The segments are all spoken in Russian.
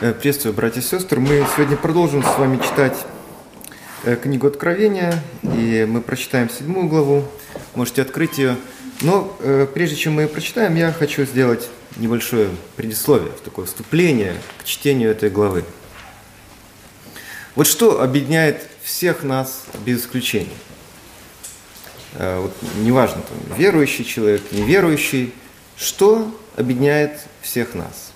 Э, приветствую, братья и сестры. Мы сегодня продолжим с вами читать э, книгу Откровения, и мы прочитаем седьмую главу. Можете открыть ее. Но э, прежде чем мы ее прочитаем, я хочу сделать небольшое предисловие, такое вступление к чтению этой главы. Вот что объединяет всех нас без исключения. Вот неважно, там, верующий человек, неверующий, что объединяет всех нас?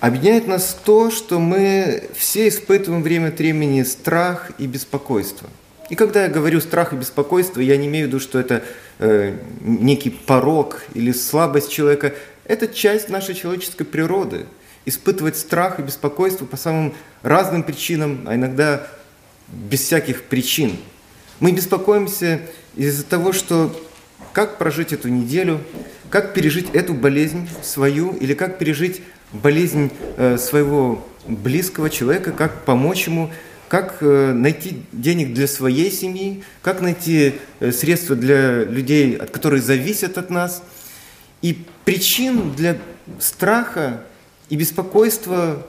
Объединяет нас то, что мы все испытываем время от времени страх и беспокойство. И когда я говорю страх и беспокойство, я не имею в виду, что это э, некий порог или слабость человека. Это часть нашей человеческой природы. Испытывать страх и беспокойство по самым разным причинам, а иногда без всяких причин. Мы беспокоимся из-за того, что как прожить эту неделю, как пережить эту болезнь свою, или как пережить болезнь э, своего близкого человека, как помочь ему, как э, найти денег для своей семьи, как найти э, средства для людей, от которых зависят от нас. И причин для страха и беспокойства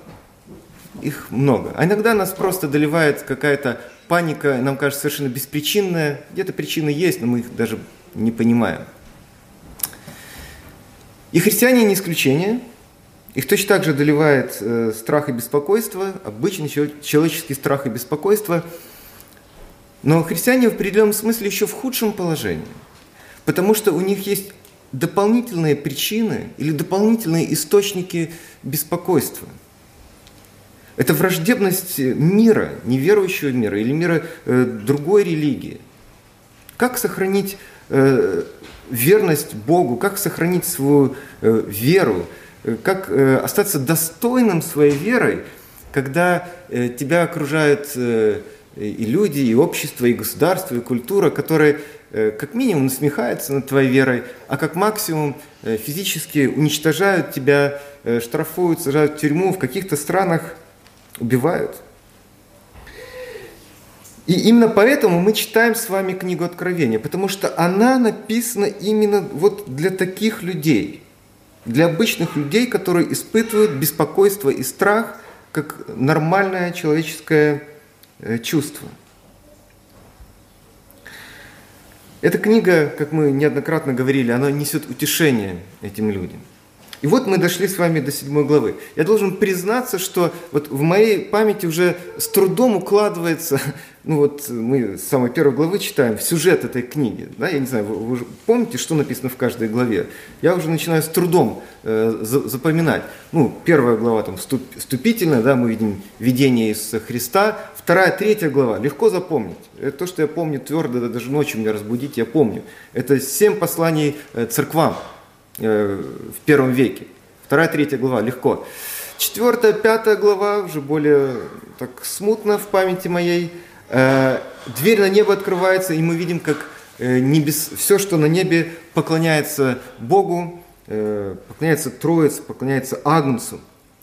их много. А иногда нас просто доливает какая-то паника, нам кажется совершенно беспричинная. Где-то причины есть, но мы их даже не понимаем. И христиане не исключение – их точно так же доливает э, страх и беспокойство, обычный человеческий страх и беспокойство. Но христиане в определенном смысле еще в худшем положении, потому что у них есть дополнительные причины или дополнительные источники беспокойства. Это враждебность мира, неверующего мира или мира э, другой религии. Как сохранить э, верность Богу, как сохранить свою э, веру, как э, остаться достойным своей верой, когда э, тебя окружают и люди, и общество, и государство, и культура, которые как минимум насмехаются над твоей верой, а как максимум физически уничтожают тебя, штрафуют, сажают в тюрьму, в каких-то странах убивают. И именно поэтому мы читаем с вами книгу Откровения, потому что она написана именно вот для таких людей – для обычных людей, которые испытывают беспокойство и страх как нормальное человеческое э, чувство. Эта книга, как мы неоднократно говорили, она несет утешение этим людям. И вот мы дошли с вами до седьмой главы. Я должен признаться, что вот в моей памяти уже с трудом укладывается, ну вот мы с самой первой главы читаем, сюжет этой книги. Да, я не знаю, вы, вы помните, что написано в каждой главе? Я уже начинаю с трудом э, за, запоминать. Ну, первая глава там вступ, вступительная, да, мы видим видение из Христа. Вторая, третья глава, легко запомнить. Это то, что я помню твердо, даже ночью меня разбудить, я помню. Это семь посланий э, церквам. Э, в первом веке. Вторая, третья глава, легко. Четвертая, пятая глава, уже более так смутно в памяти моей. Э, дверь на небо открывается, и мы видим, как э, небес, все, что на небе, поклоняется Богу, поклоняется Троице, поклоняется Агнцу,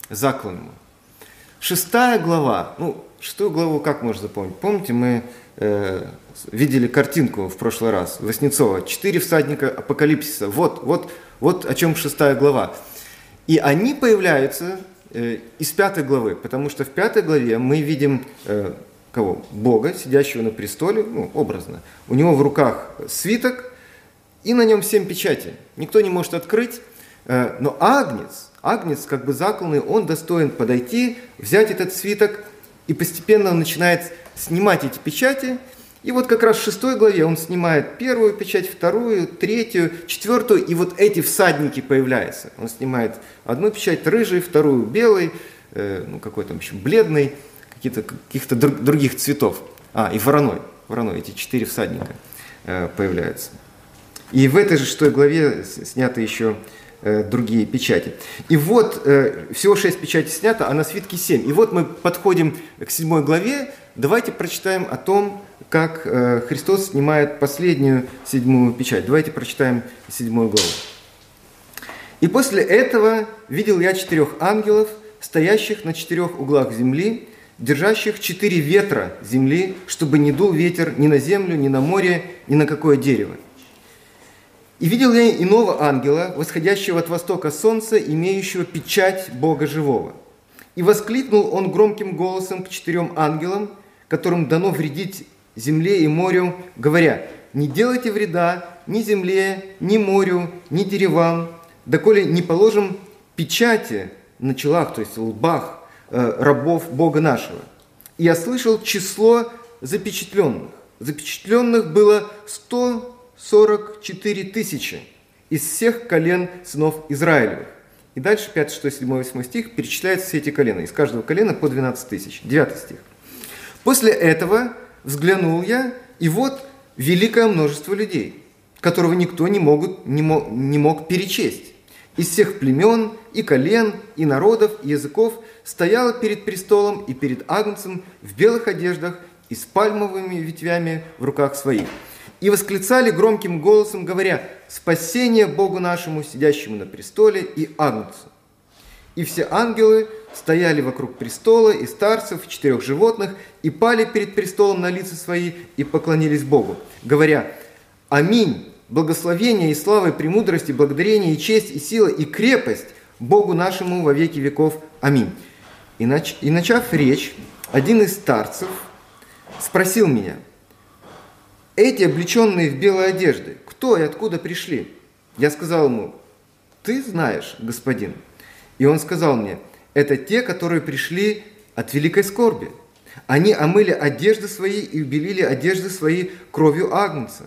закланному. Шестая глава, ну, шестую главу как можно запомнить? Помните, мы э, видели картинку в прошлый раз, Воснецова, четыре всадника апокалипсиса. Вот, вот вот о чем шестая глава. И они появляются э, из пятой главы, потому что в пятой главе мы видим э, кого? Бога, сидящего на престоле, ну, образно. У него в руках свиток, и на нем семь печатей. Никто не может открыть, э, но Агнец, Агнец, как бы закланный, он достоин подойти, взять этот свиток, и постепенно он начинает снимать эти печати – и вот как раз в шестой главе он снимает первую печать, вторую, третью, четвертую, и вот эти всадники появляются. Он снимает одну печать рыжий, вторую белый, э, ну какой там еще бледный, какие-то, каких-то других цветов. А, и вороной, вороной, эти четыре всадника э, появляются. И в этой же шестой главе сняты еще э, другие печати. И вот э, всего шесть печатей снято, а на свитке семь. И вот мы подходим к седьмой главе, Давайте прочитаем о том, как э, Христос снимает последнюю седьмую печать. Давайте прочитаем седьмую главу. «И после этого видел я четырех ангелов, стоящих на четырех углах земли, держащих четыре ветра земли, чтобы не дул ветер ни на землю, ни на море, ни на какое дерево. И видел я иного ангела, восходящего от востока солнца, имеющего печать Бога живого – И воскликнул он громким голосом к четырем ангелам, которым дано вредить земле и морю, говоря, «Не делайте вреда ни земле, ни морю, ни деревам, доколе не положим печати на челах, то есть лбах э, рабов Бога нашего». И я слышал число запечатленных. Запечатленных было 144 тысячи из всех колен сынов Израилевых. И дальше 5, 6, 7, 8 стих перечисляются все эти колена. Из каждого колена по 12 тысяч. 9 стих. После этого взглянул я, и вот великое множество людей, которого никто не, могут, не, мог, не мог перечесть. Из всех племен, и колен, и народов, и языков стояло перед престолом и перед Агнцем в белых одеждах и с пальмовыми ветвями в руках своих. И восклицали громким голосом, говоря, «Спасение Богу нашему, сидящему на престоле, и Агнцу». И все ангелы стояли вокруг престола, и старцев, четырех животных, и пали перед престолом на лица свои, и поклонились Богу, говоря, «Аминь, благословение и слава, и премудрость, и благодарение, и честь, и сила, и крепость Богу нашему во веки веков. Аминь». И, нач... и начав речь, один из старцев спросил меня, «Эти, облеченные в белые одежды, кто и откуда пришли?» Я сказал ему, «Ты знаешь, господин». И он сказал мне, это те, которые пришли от великой скорби. Они омыли одежды свои и убелили одежды свои кровью Агнца.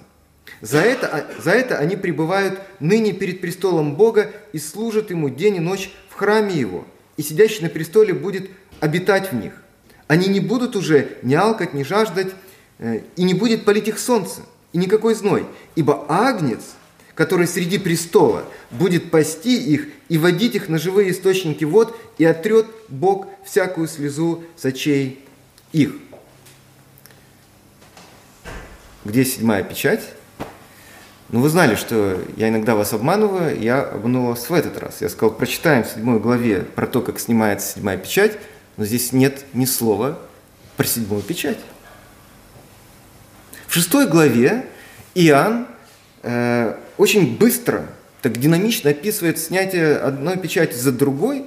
За это, за это они пребывают ныне перед престолом Бога и служат Ему день и ночь в храме Его, и сидящий на престоле будет обитать в них. Они не будут уже ни алкать, ни жаждать, э, и не будет палить их солнце, и никакой зной, ибо Агнец – который среди престола будет пасти их и водить их на живые источники вод, и отрет Бог всякую слезу с очей их. Где седьмая печать? Ну, вы знали, что я иногда вас обманываю, я обманул вас в этот раз. Я сказал, прочитаем в седьмой главе про то, как снимается седьмая печать, но здесь нет ни слова про седьмую печать. В шестой главе Иоанн Э, очень быстро, так динамично описывает снятие одной печати за другой,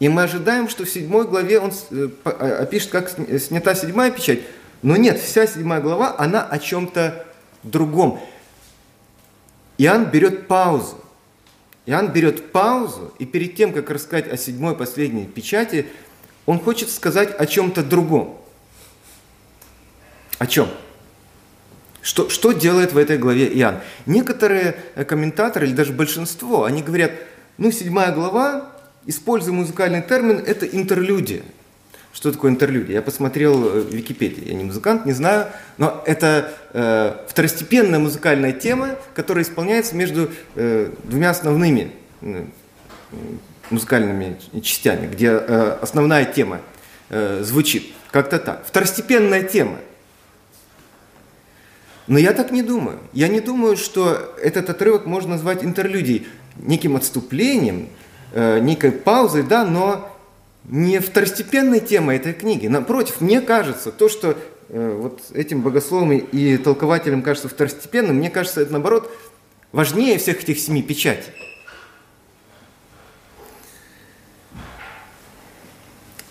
и мы ожидаем, что в седьмой главе он э, э, опишет, как снята седьмая печать, но нет, вся седьмая глава, она о чем-то другом. Иоанн берет паузу. Иоанн берет паузу, и перед тем, как рассказать о седьмой последней печати, он хочет сказать о чем-то другом. О чем? Что, что делает в этой главе Иоанн? Некоторые э, комментаторы, или даже большинство, они говорят, ну, седьмая глава, используя музыкальный термин, это интерлюдия. Что такое интерлюдия? Я посмотрел э, в Википедии, я не музыкант, не знаю, но это э, второстепенная музыкальная тема, которая исполняется между э, двумя основными э, музыкальными частями, где э, основная тема э, звучит. Как-то так. Второстепенная тема. Но я так не думаю. Я не думаю, что этот отрывок можно назвать интерлюдией, неким отступлением, э, некой паузой, да, но не второстепенной темой этой книги. Напротив, мне кажется, то, что э, вот этим богословам и толкователям кажется второстепенным, мне кажется, это наоборот важнее всех этих семи печатей.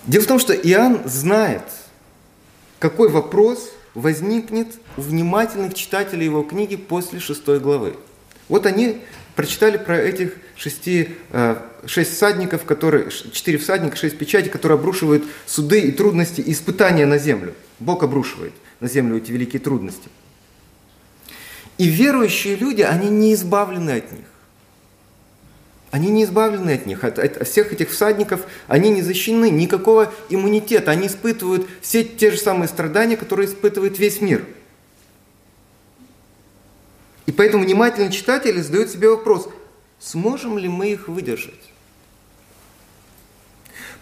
Дело в том, что Иоанн знает, какой вопрос возникнет у внимательных читателей его книги после шестой главы. Вот они прочитали про этих шести, э, шесть всадников, которые, четыре всадника, шесть печатей, которые обрушивают суды и трудности и испытания на землю. Бог обрушивает на землю эти великие трудности. И верующие люди, они не избавлены от них. Они не избавлены от них, от, от всех этих всадников, они не защищены, никакого иммунитета, они испытывают все те же самые страдания, которые испытывает весь мир. И поэтому внимательный читатель задает себе вопрос, сможем ли мы их выдержать?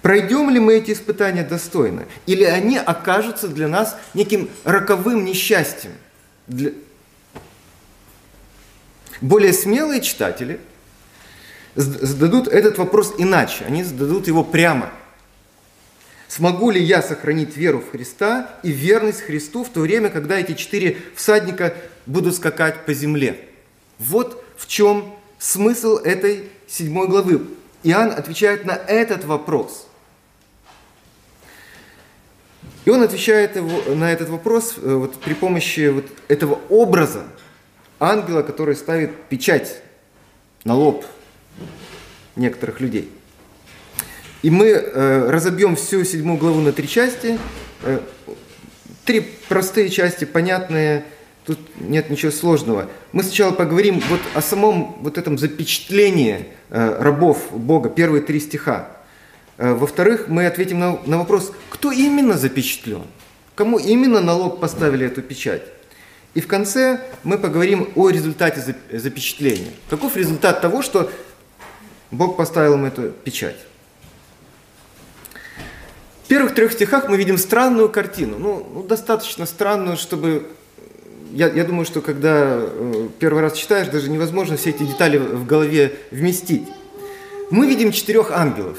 Пройдем ли мы эти испытания достойно? Или они окажутся для нас неким роковым несчастьем? Для... Более смелые читатели – зададут этот вопрос иначе. Они зададут его прямо. Смогу ли я сохранить веру в Христа и верность Христу в то время, когда эти четыре всадника будут скакать по земле? Вот в чем смысл этой седьмой главы. Иоанн отвечает на этот вопрос. И он отвечает на этот вопрос э, вот, при помощи вот этого образа ангела, который ставит печать на лоб некоторых людей. И мы э, разобьем всю седьмую главу на три части. Э, три простые части, понятные, тут нет ничего сложного. Мы сначала поговорим вот о самом вот этом запечатлении э, рабов Бога, первые три стиха. Э, во-вторых, мы ответим на, на вопрос, кто именно запечатлен, кому именно на лоб поставили эту печать. И в конце мы поговорим о результате запечатления. Каков результат того, что Бог поставил им эту печать. В первых трех стихах мы видим странную картину. Ну, ну достаточно странную, чтобы... Я, я думаю, что когда э, первый раз читаешь, даже невозможно все эти детали в голове вместить. Мы видим четырех ангелов.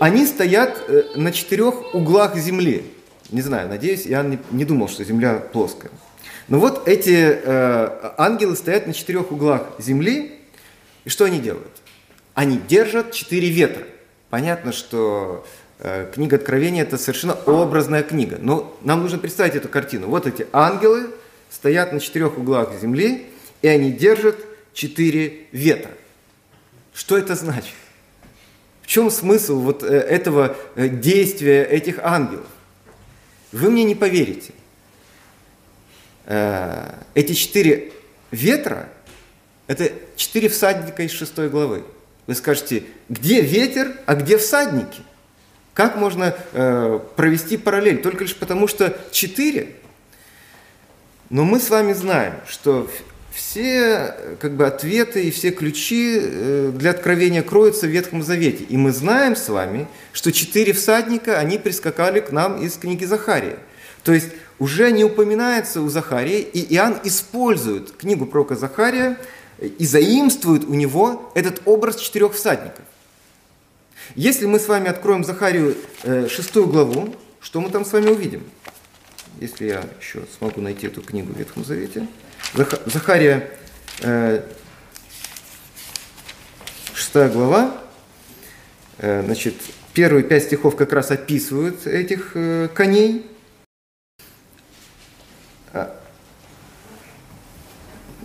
Они стоят э, на четырех углах земли. Не знаю, надеюсь, я не, не думал, что земля плоская. Но вот эти э, ангелы стоят на четырех углах земли, и что они делают? Они держат четыре ветра. Понятно, что э, книга Откровения это совершенно образная книга. Но нам нужно представить эту картину. Вот эти ангелы стоят на четырех углах земли, и они держат четыре ветра. Что это значит? В чем смысл вот э, этого э, действия этих ангелов? Вы мне не поверите. Э, эти четыре ветра это четыре всадника из шестой главы. Вы скажете, где ветер, а где всадники? Как можно э, провести параллель? Только лишь потому, что четыре. Но мы с вами знаем, что все как бы, ответы и все ключи э, для откровения кроются в Ветхом Завете. И мы знаем с вами, что четыре всадника, они прискакали к нам из книги Захария. То есть уже не упоминается у Захария, и Иоанн использует книгу пророка Захария и заимствует у него этот образ четырех всадников. Если мы с вами откроем Захарию э, шестую главу, что мы там с вами увидим? Если я еще смогу найти эту книгу в Ветхом Завете. Захария, э, шестая глава, э, значит, первые пять стихов как раз описывают этих коней.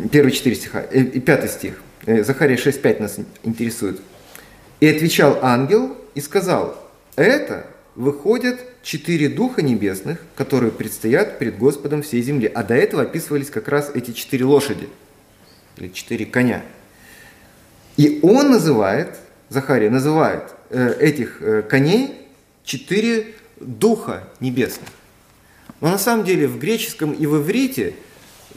Первые четыре стиха, э, и пятый стих. Э, Захария 6.5 нас интересует. «И отвечал ангел и сказал, это выходят четыре духа небесных, которые предстоят перед Господом всей земли». А до этого описывались как раз эти четыре лошади, или четыре коня. И он называет, Захария называет э, этих коней четыре духа небесных. Но на самом деле в греческом и в иврите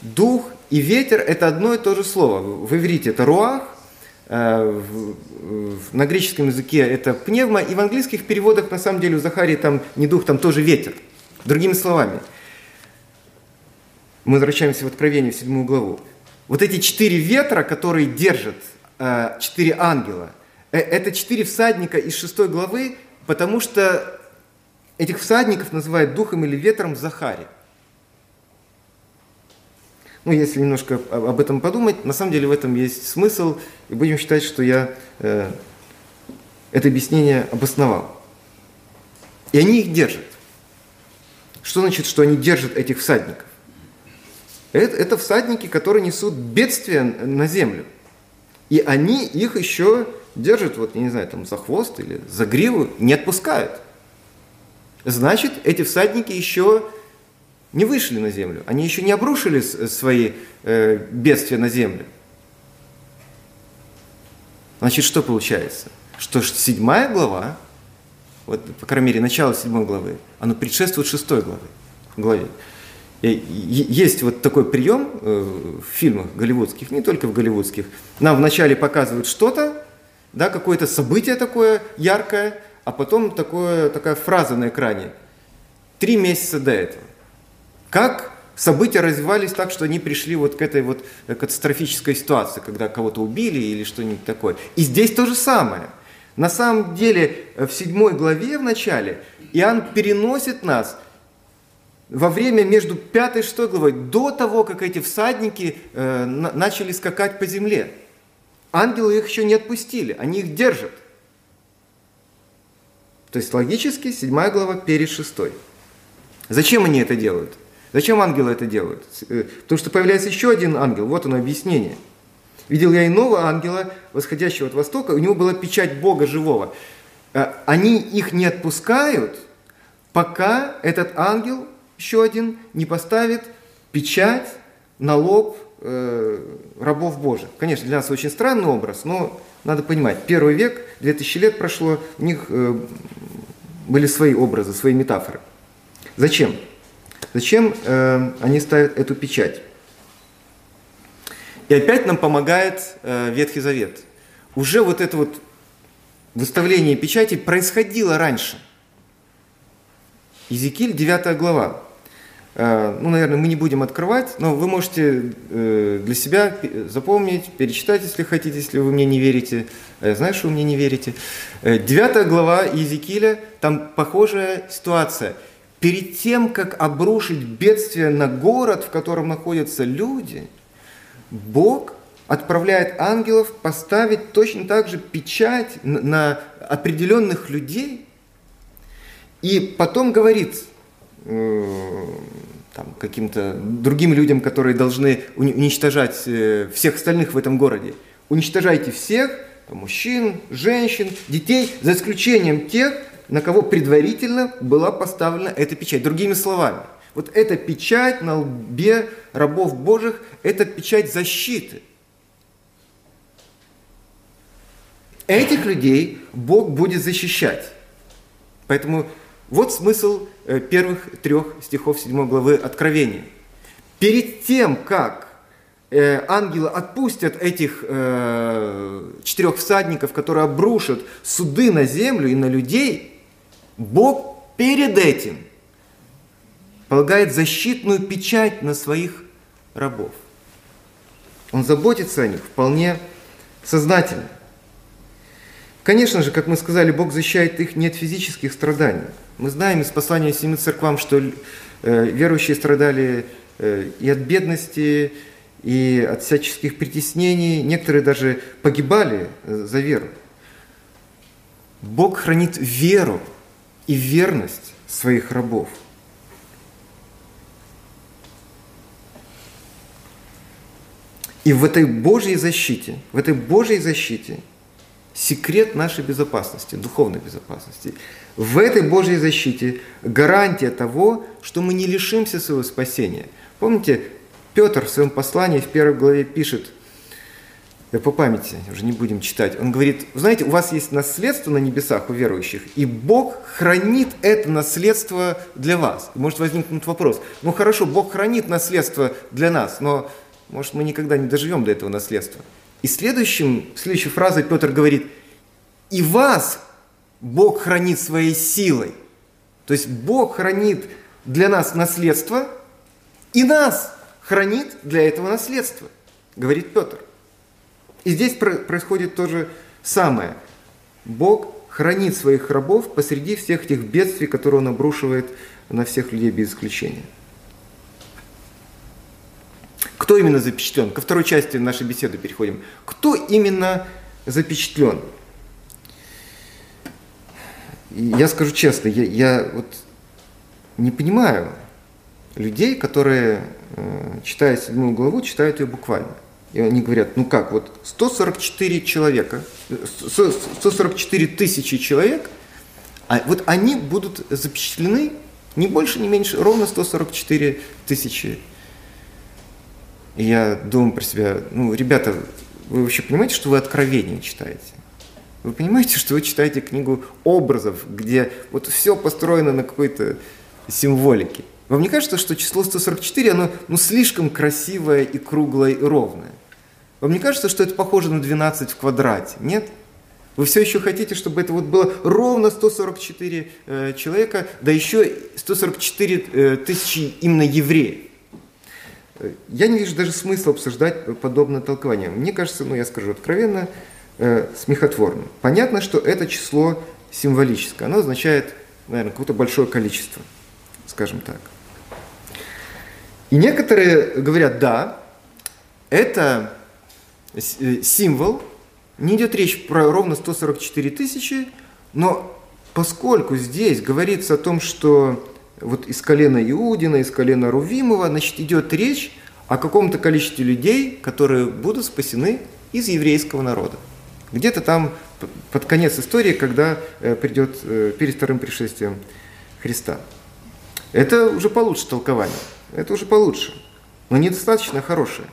дух и ветер – это одно и то же слово. В иврите это руах, э, на греческом языке это пневма, и в английских переводах на самом деле у Захарии там не дух, там тоже ветер. Другими словами, мы возвращаемся в Откровение, в седьмую главу. Вот эти четыре ветра, которые держат э, четыре ангела, э, это четыре всадника из шестой главы, потому что этих всадников называют духом или ветром Захария ну, если немножко об этом подумать, на самом деле в этом есть смысл, и будем считать, что я э, это объяснение обосновал. И они их держат. Что значит, что они держат этих всадников? Это, это всадники, которые несут бедствие на землю. И они их еще держат, вот, я не знаю, там за хвост или за гриву, не отпускают. Значит, эти всадники еще не вышли на землю, они еще не обрушили свои э, бедствия на землю. Значит, что получается? Что седьмая глава, вот, по крайней мере, начало седьмой главы, оно предшествует шестой главы, главе. И есть вот такой прием э, в фильмах голливудских, не только в голливудских. Нам вначале показывают что-то, да, какое-то событие такое яркое, а потом такое, такая фраза на экране. Три месяца до этого. Как события развивались так, что они пришли вот к этой вот катастрофической ситуации, когда кого-то убили или что-нибудь такое. И здесь то же самое. На самом деле в седьмой главе в начале Иоанн переносит нас во время между пятой и шестой главой, до того, как эти всадники э, начали скакать по земле. Ангелы их еще не отпустили, они их держат. То есть логически седьмая глава перед шестой. Зачем они это делают? Зачем ангелы это делают? Э, потому что появляется еще один ангел, вот оно объяснение. Видел я иного ангела, восходящего от востока, у него была печать Бога живого. Э, они их не отпускают, пока этот ангел, еще один, не поставит печать на лоб э, рабов Божьих. Конечно, для нас очень странный образ, но надо понимать, первый век, 2000 лет прошло, у них были свои образы, свои метафоры. Зачем? Зачем э, они ставят эту печать? И опять нам помогает э, Ветхий Завет. Уже вот это вот выставление печати происходило раньше. Иезекииль, 9 глава. Э, ну, наверное, мы не будем открывать, но вы можете э, для себя запомнить, перечитать, если хотите, если вы мне не верите. Я знаю, что вы мне не верите. Э, девятая глава Иезекииля, там похожая ситуация. Перед тем, как обрушить бедствие на город, в котором находятся люди, Бог отправляет ангелов поставить точно так же печать на определенных людей, и потом говорит, там, каким-то другим людям, которые должны уничтожать э, всех остальных в этом городе. Уничтожайте всех, мужчин, женщин, детей, за исключением тех, на кого предварительно была поставлена эта печать. Другими словами, вот эта печать на лбе рабов Божьих, это печать защиты. Этих людей Бог будет защищать. Поэтому вот смысл э, первых трех стихов 7 главы Откровения. Перед тем, как э, ангелы отпустят этих э, четырех всадников, которые обрушат суды на землю и на людей, Бог перед этим полагает защитную печать на своих рабов. Он заботится о них вполне сознательно. Конечно же, как мы сказали, Бог защищает их не от физических страданий. Мы знаем из послания семи церквам, что э, верующие страдали э, и от бедности, и от всяческих притеснений. Некоторые даже погибали э, за веру. Бог хранит веру и верность своих рабов. И в этой Божьей защите, в этой Божьей защите – секрет нашей безопасности, духовной безопасности. В этой Божьей защите гарантия того, что мы не лишимся своего спасения. Помните, Петр в своем послании в первой главе пишет, по памяти, уже не будем читать, он говорит, знаете, у вас есть наследство на небесах у верующих, и Бог хранит это наследство для вас. может возникнуть вопрос, ну хорошо, Бог хранит наследство для нас, но может мы никогда не доживем до этого наследства. И следующим, следующей фразой Петр говорит, и вас Бог хранит своей силой. То есть Бог хранит для нас наследство, и нас хранит для этого наследства, говорит Петр. И здесь происходит то же самое. Бог хранит своих рабов посреди всех тех бедствий, которые Он обрушивает на всех людей без исключения. Кто именно запечатлен? Ко второй части нашей беседы переходим. Кто именно запечатлен? Я скажу честно, я, я вот не понимаю людей, которые, э, читая седьмую главу, читают ее буквально. И они говорят, ну как, вот 144 человека, 144 тысячи человек, а вот они будут запечатлены не больше, не меньше, ровно 144 тысячи и я думаю про себя, ну, ребята, вы вообще понимаете, что вы откровение читаете? Вы понимаете, что вы читаете книгу образов, где вот все построено на какой-то символике? Вам не кажется, что число 144, оно ну, слишком красивое и круглое и ровное? Вам не кажется, что это похоже на 12 в квадрате? Нет? Вы все еще хотите, чтобы это вот было ровно 144 э, человека, да еще 144 э, тысячи именно евреев. Я не вижу даже смысла обсуждать подобное толкование. Мне кажется, ну я скажу откровенно, э, смехотворным. Понятно, что это число символическое. Оно означает, наверное, какое-то большое количество, скажем так. И некоторые говорят, да, это э, символ, не идет речь про ровно 144 тысячи, но поскольку здесь говорится о том, что вот из колена Иудина, из колена Рувимова, значит, идет речь о каком-то количестве людей, которые будут спасены из еврейского народа. Где-то там под конец истории, когда э, придет э, перед вторым пришествием Христа. Это уже получше толкование. Это уже получше. Но недостаточно хорошее.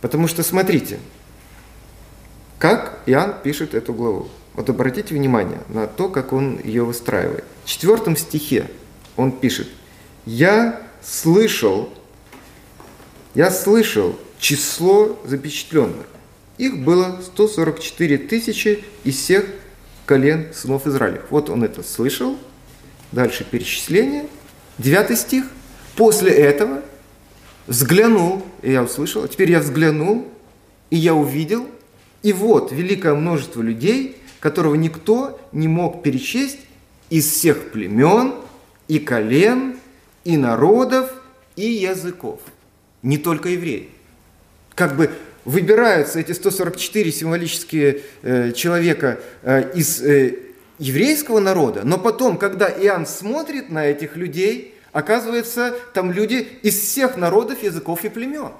Потому что смотрите, как Иоанн пишет эту главу. Вот обратите внимание на то, как он ее выстраивает. В четвертом стихе он пишет, «Я слышал, я слышал число запечатленных. Их было 144 тысячи из всех колен сынов Израиля. Вот он это слышал. Дальше перечисление. Девятый стих. После этого взглянул, и я услышал, теперь я взглянул, и я увидел, и вот великое множество людей, которого никто не мог перечесть из всех племен и колен, и народов, и языков. Не только евреи. Как бы выбираются эти 144 символические э, человека э, из э, еврейского народа, но потом, когда Иоанн смотрит на этих людей, оказывается, там люди из всех народов, языков и племен.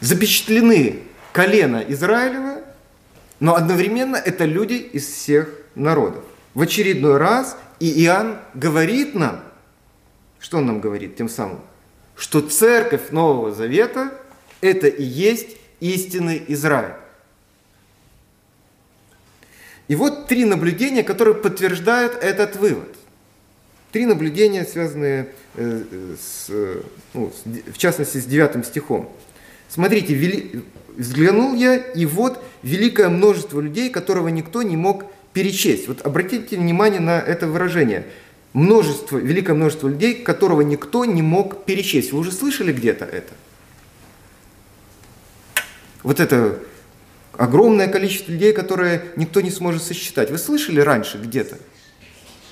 Запечатлены колено Израилева, но одновременно это люди из всех народов. В очередной раз и Иоанн говорит нам, что он нам говорит тем самым? Что церковь Нового Завета – это и есть истинный Израиль. И вот три наблюдения, которые подтверждают этот вывод. Три наблюдения, связанные э, с, ну, в частности с девятым стихом. Смотрите, вели... взглянул я, и вот великое множество людей, которого никто не мог перечесть. Вот обратите внимание на это выражение – множество, великое множество людей, которого никто не мог перечесть. Вы уже слышали где-то это? Вот это огромное количество людей, которые никто не сможет сосчитать. Вы слышали раньше где-то?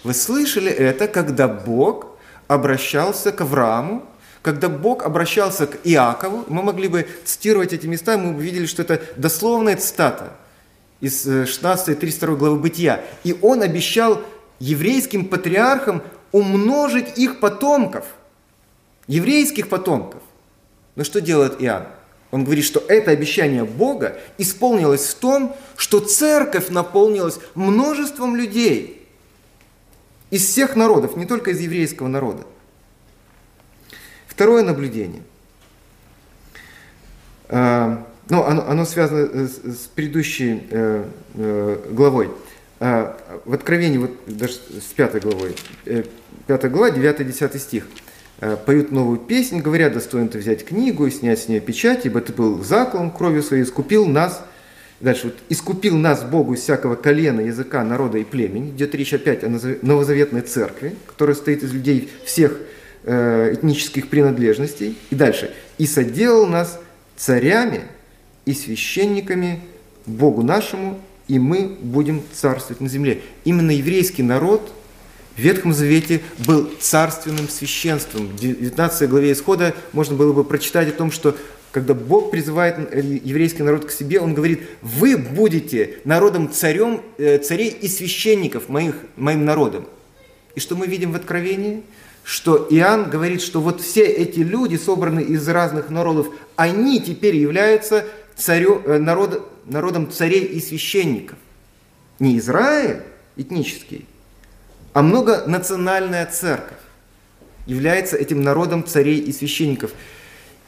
Вы слышали это, когда Бог обращался к Аврааму, когда Бог обращался к Иакову, мы могли бы цитировать эти места, мы бы видели, что это дословная цитата из 16 и 32 главы Бытия. И он обещал еврейским патриархам умножить их потомков, еврейских потомков. Но что делает Иоанн? Он говорит, что это обещание Бога исполнилось в том, что церковь наполнилась множеством людей из всех народов, не только из еврейского народа. Второе наблюдение. А, ну, оно, оно связано с, с предыдущей э, э, главой. А, в Откровении, вот даже с пятой главой, э, пятая глава, 9-10 стих, э, поют новую песнь, говорят, достоин ты взять книгу и снять с нее печать, ибо ты был заклан кровью своей, искупил нас, дальше, вот, искупил нас Богу из всякого колена, языка, народа и племени, идет речь опять о новозаветной церкви, которая состоит из людей всех э, этнических принадлежностей, и дальше, и соделал нас царями и священниками Богу нашему, и мы будем царствовать на земле. Именно еврейский народ в Ветхом Завете был царственным священством. В 19 главе Исхода можно было бы прочитать о том, что когда Бог призывает еврейский народ к себе, Он говорит, вы будете народом царем, э, царей и священников моих, моим народом. И что мы видим в Откровении? Что Иоанн говорит, что вот все эти люди, собранные из разных народов, они теперь являются царю, э, народ, народом царей и священников. Не Израиль этнический, а многонациональная церковь является этим народом царей и священников.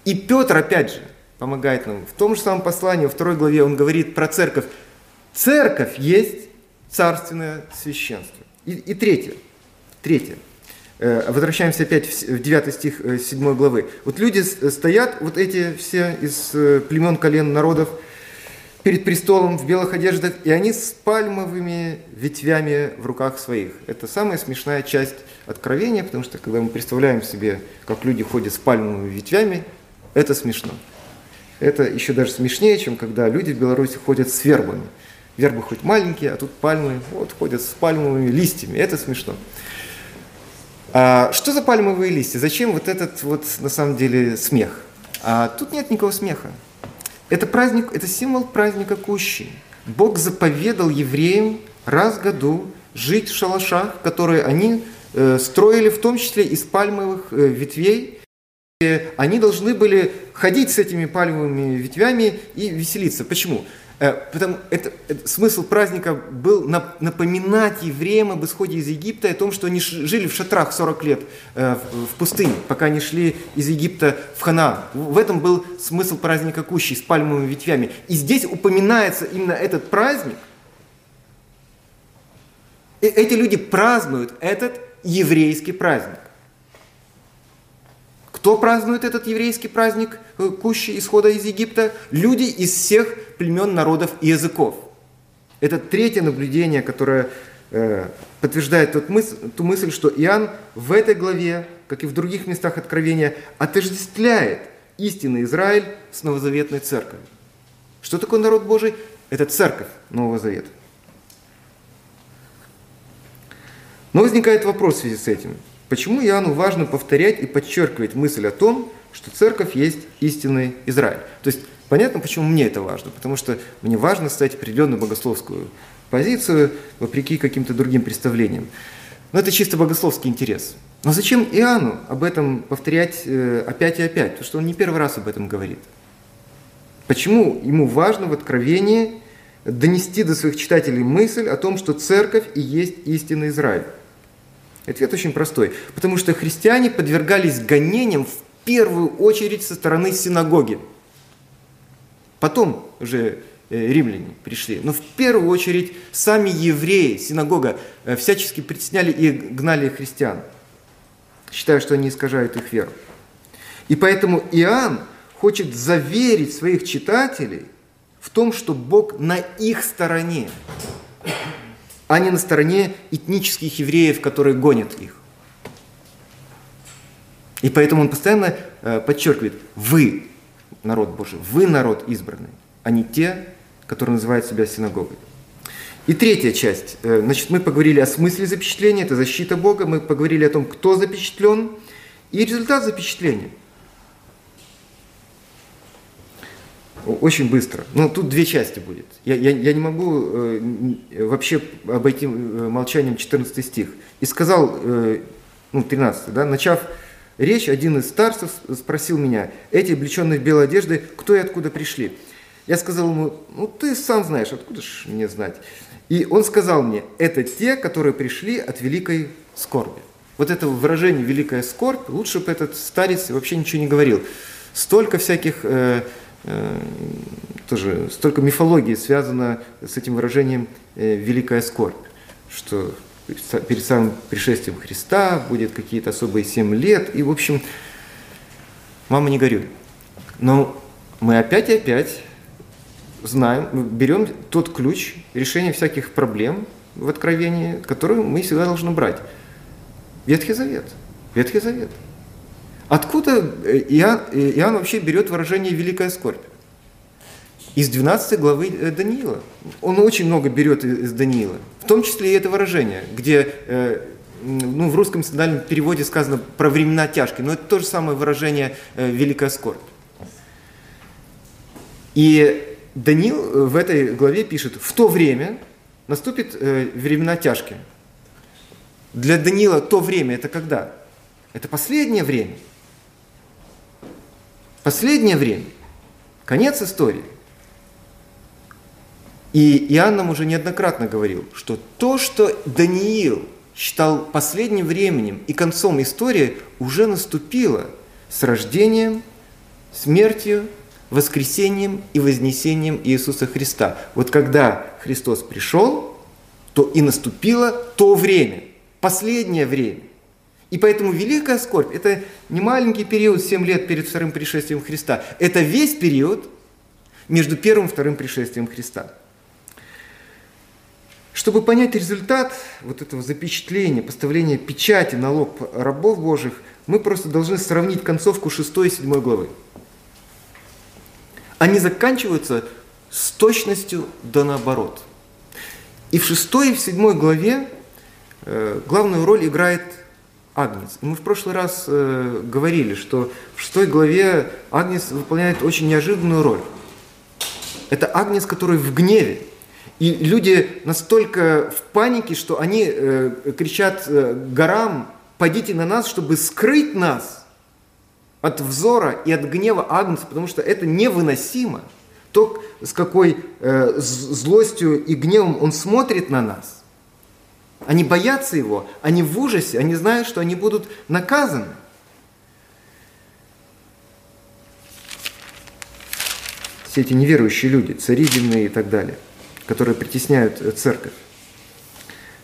И Петр, опять же, помогает нам. В том же самом послании, во второй главе, он говорит про церковь. Церковь есть царственное священство. И, и третье. Третье. Э, возвращаемся опять в 9 стих 7 э, главы. Вот люди стоят, вот эти все из э, племен, колен, народов – перед престолом в белых одеждах, и они с пальмовыми ветвями в руках своих. Это самая смешная часть откровения, потому что когда мы представляем себе, как люди ходят с пальмовыми ветвями, это смешно. Это еще даже смешнее, чем когда люди в Беларуси ходят с вербами. Вербы хоть маленькие, а тут пальмы вот, ходят с пальмовыми листьями. Это смешно. А что за пальмовые листья? Зачем вот этот вот на самом деле смех? А тут нет никакого смеха. Это праздник, это символ праздника Кущи. Бог заповедал евреям раз в году жить в шалашах, которые они э, строили в том числе из пальмовых э, ветвей. И они должны были ходить с этими пальмовыми ветвями и веселиться. Почему? Э, потому это, это, смысл праздника был напоминать евреям об исходе из Египта, о том, что они жили в шатрах 40 лет э, в пустыне, пока они шли из Египта в Ханаан. В этом был смысл праздника Кущи с пальмовыми ветвями. И здесь упоминается именно этот праздник. И эти люди празднуют этот еврейский праздник. Кто празднует этот еврейский праздник э, Кущи, исхода из Египта? Люди из всех племен, народов и языков. Это третье наблюдение, которое э, подтверждает тот мысль, ту мысль, что Иоанн в этой главе, как и в других местах Откровения, отождествляет истинный Израиль с новозаветной церковью. Что такое народ Божий? Это церковь Нового Завета. Но возникает вопрос в связи с этим – Почему Иоанну важно повторять и подчеркивать мысль о том, что церковь есть истинный Израиль? То есть понятно, почему мне это важно. Потому что мне важно стать определенную богословскую позицию, вопреки каким-то другим представлениям. Но это чисто богословский интерес. Но зачем Иоанну об этом повторять э, опять и опять? Потому что он не первый раз об этом говорит. Почему ему важно в Откровении донести до своих читателей мысль о том, что церковь и есть истинный Израиль? Ответ очень простой. Потому что христиане подвергались гонениям в первую очередь со стороны синагоги. Потом уже э, римляне пришли. Но в первую очередь сами евреи, синагога, э, всячески притесняли и гнали христиан, считая, что они искажают их веру. И поэтому Иоанн хочет заверить своих читателей в том, что Бог на их стороне а не на стороне этнических евреев, которые гонят их. И поэтому он постоянно э, подчеркивает, вы народ Божий, вы народ избранный, а не те, которые называют себя синагогой. И третья часть. Э, значит, мы поговорили о смысле запечатления, это защита Бога, мы поговорили о том, кто запечатлен, и результат запечатления – Очень быстро. Ну, тут две части будет. Я, я, я не могу э, вообще обойти э, молчанием 14 стих. «И сказал, э, ну, 13, да, начав речь, один из старцев спросил меня, эти облеченные в белой одежды, кто и откуда пришли?» Я сказал ему, ну, ты сам знаешь, откуда ж мне знать? И он сказал мне, это те, которые пришли от великой скорби. Вот это выражение «великая скорбь», лучше бы этот старец вообще ничего не говорил. Столько всяких... Э, тоже столько мифологии связано с этим выражением э, «великая скорбь», что перед самым пришествием Христа будет какие-то особые семь лет, и, в общем, мама не горюй. Но мы опять и опять знаем, берем тот ключ решения всяких проблем в Откровении, который мы всегда должны брать. Ветхий Завет. Ветхий Завет – Откуда э, Иоанн, э, Иоанн вообще берет выражение «великая скорбь»? Из 12 главы э, Даниила. Он очень много берет из Даниила. В том числе и это выражение, где ну, в русском синодальном переводе сказано про времена тяжкие, но это то же самое выражение «великая скорбь». И Даниил в этой главе пишет, в то время наступит времена тяжкие. Для Даниила то время это когда? Это последнее время – Последнее время, конец истории. И Иоанн нам уже неоднократно говорил, что то, что Даниил считал последним временем и концом истории, уже наступило с рождением, смертью, воскресением и вознесением Иисуса Христа. Вот когда Христос пришел, то и наступило то время, последнее время. И поэтому великая скорбь – это не маленький период, 7 лет перед вторым пришествием Христа. Это весь период между первым и вторым пришествием Христа. Чтобы понять результат вот этого запечатления, поставления печати на лоб рабов Божьих, мы просто должны сравнить концовку 6 и 7 главы. Они заканчиваются с точностью да наоборот. И в 6 и в 7 главе э, главную роль играет Агнец. мы в прошлый раз э, говорили, что в шестой главе Агнец выполняет очень неожиданную роль. Это агнец, который в гневе. И люди настолько в панике, что они э, кричат э, горам, «Падите на нас, чтобы скрыть нас от взора и от гнева Агнца, потому что это невыносимо». То, с какой э, злостью и гневом он смотрит на нас. Они боятся его, они в ужасе, они знают, что они будут наказаны. Все эти неверующие люди, цари земные и так далее, которые притесняют э, церковь.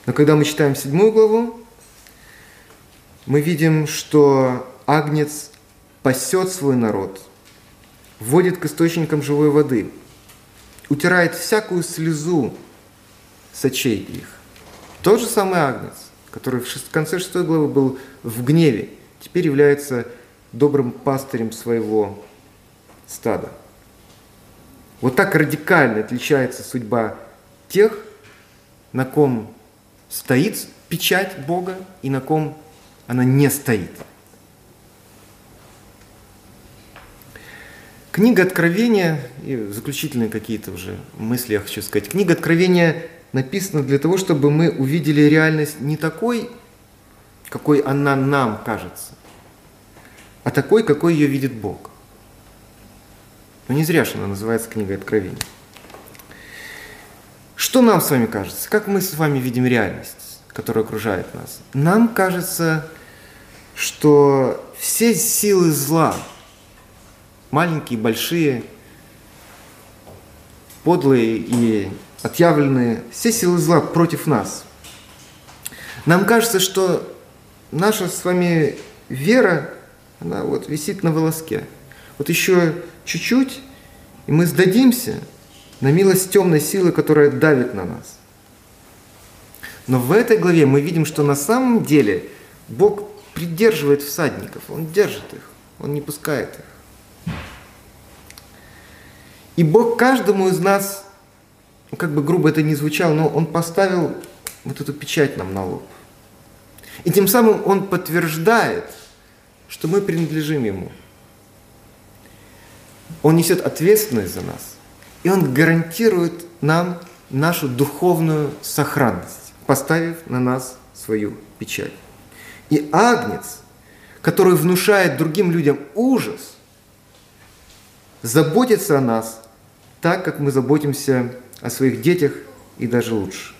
Но когда мы читаем седьмую главу, мы видим, что Агнец пасет свой народ, вводит к источникам живой воды, утирает всякую слезу с очей их. Тот же самый Агнец, который в конце шестой главы был в гневе, теперь является добрым пастырем своего стада. Вот так радикально отличается судьба тех, на ком стоит печать Бога и на ком она не стоит. Книга Откровения, и заключительные какие-то уже мысли я хочу сказать. Книга Откровения написана для того, чтобы мы увидели реальность не такой, какой она нам кажется, а такой, какой ее видит Бог. Но не зря же она называется книгой Откровения. Что нам с вами кажется? Как мы с вами видим реальность, которая окружает нас? Нам кажется, что все силы зла – маленькие, большие, подлые и отъявленные, все силы зла против нас. Нам кажется, что наша с вами вера, она вот висит на волоске. Вот еще чуть-чуть, и мы сдадимся на милость темной силы, которая давит на нас. Но в этой главе мы видим, что на самом деле Бог придерживает всадников, Он держит их, Он не пускает их. И Бог каждому из нас, ну, как бы грубо это ни звучало, но Он поставил вот эту печать нам на лоб. И тем самым Он подтверждает, что мы принадлежим Ему. Он несет ответственность за нас. И Он гарантирует нам нашу духовную сохранность, поставив на нас свою печать. И Агнец, который внушает другим людям ужас, заботится о нас так, как мы заботимся о своих детях и даже лучше.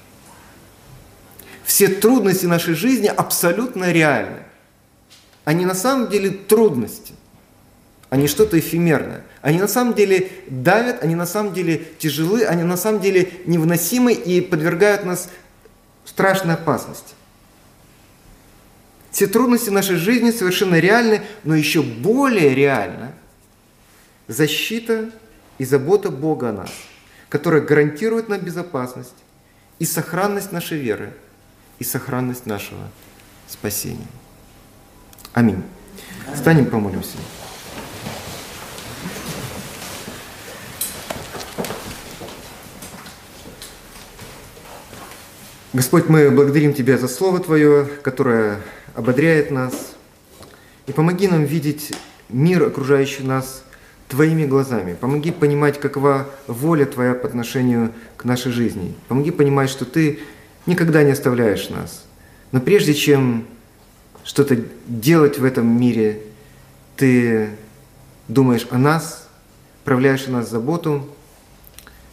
Все трудности нашей жизни абсолютно реальны. Они на самом деле трудности, они что-то эфемерное. Они на самом деле давят, они на самом деле тяжелы, они на самом деле невыносимы и подвергают нас страшной опасности. Все трудности нашей жизни совершенно реальны, но еще более реальна защита и забота Бога о нас, которая гарантирует нам безопасность и сохранность нашей веры, и сохранность нашего спасения. Аминь. Станем помолимся. Господь, мы благодарим Тебя за Слово Твое, которое ободряет нас. И помоги нам видеть мир, окружающий нас, Твоими глазами. Помоги понимать, какова воля Твоя по отношению к нашей жизни. Помоги понимать, что Ты никогда не оставляешь нас. Но прежде чем что-то делать в этом мире, Ты думаешь о нас, проявляешь о нас заботу,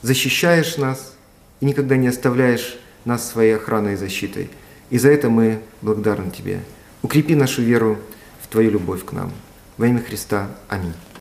защищаешь нас и никогда не оставляешь нас своей охраной и защитой. И за это мы благодарны Тебе. Укрепи нашу веру в Твою любовь к нам. Во имя Христа. Аминь.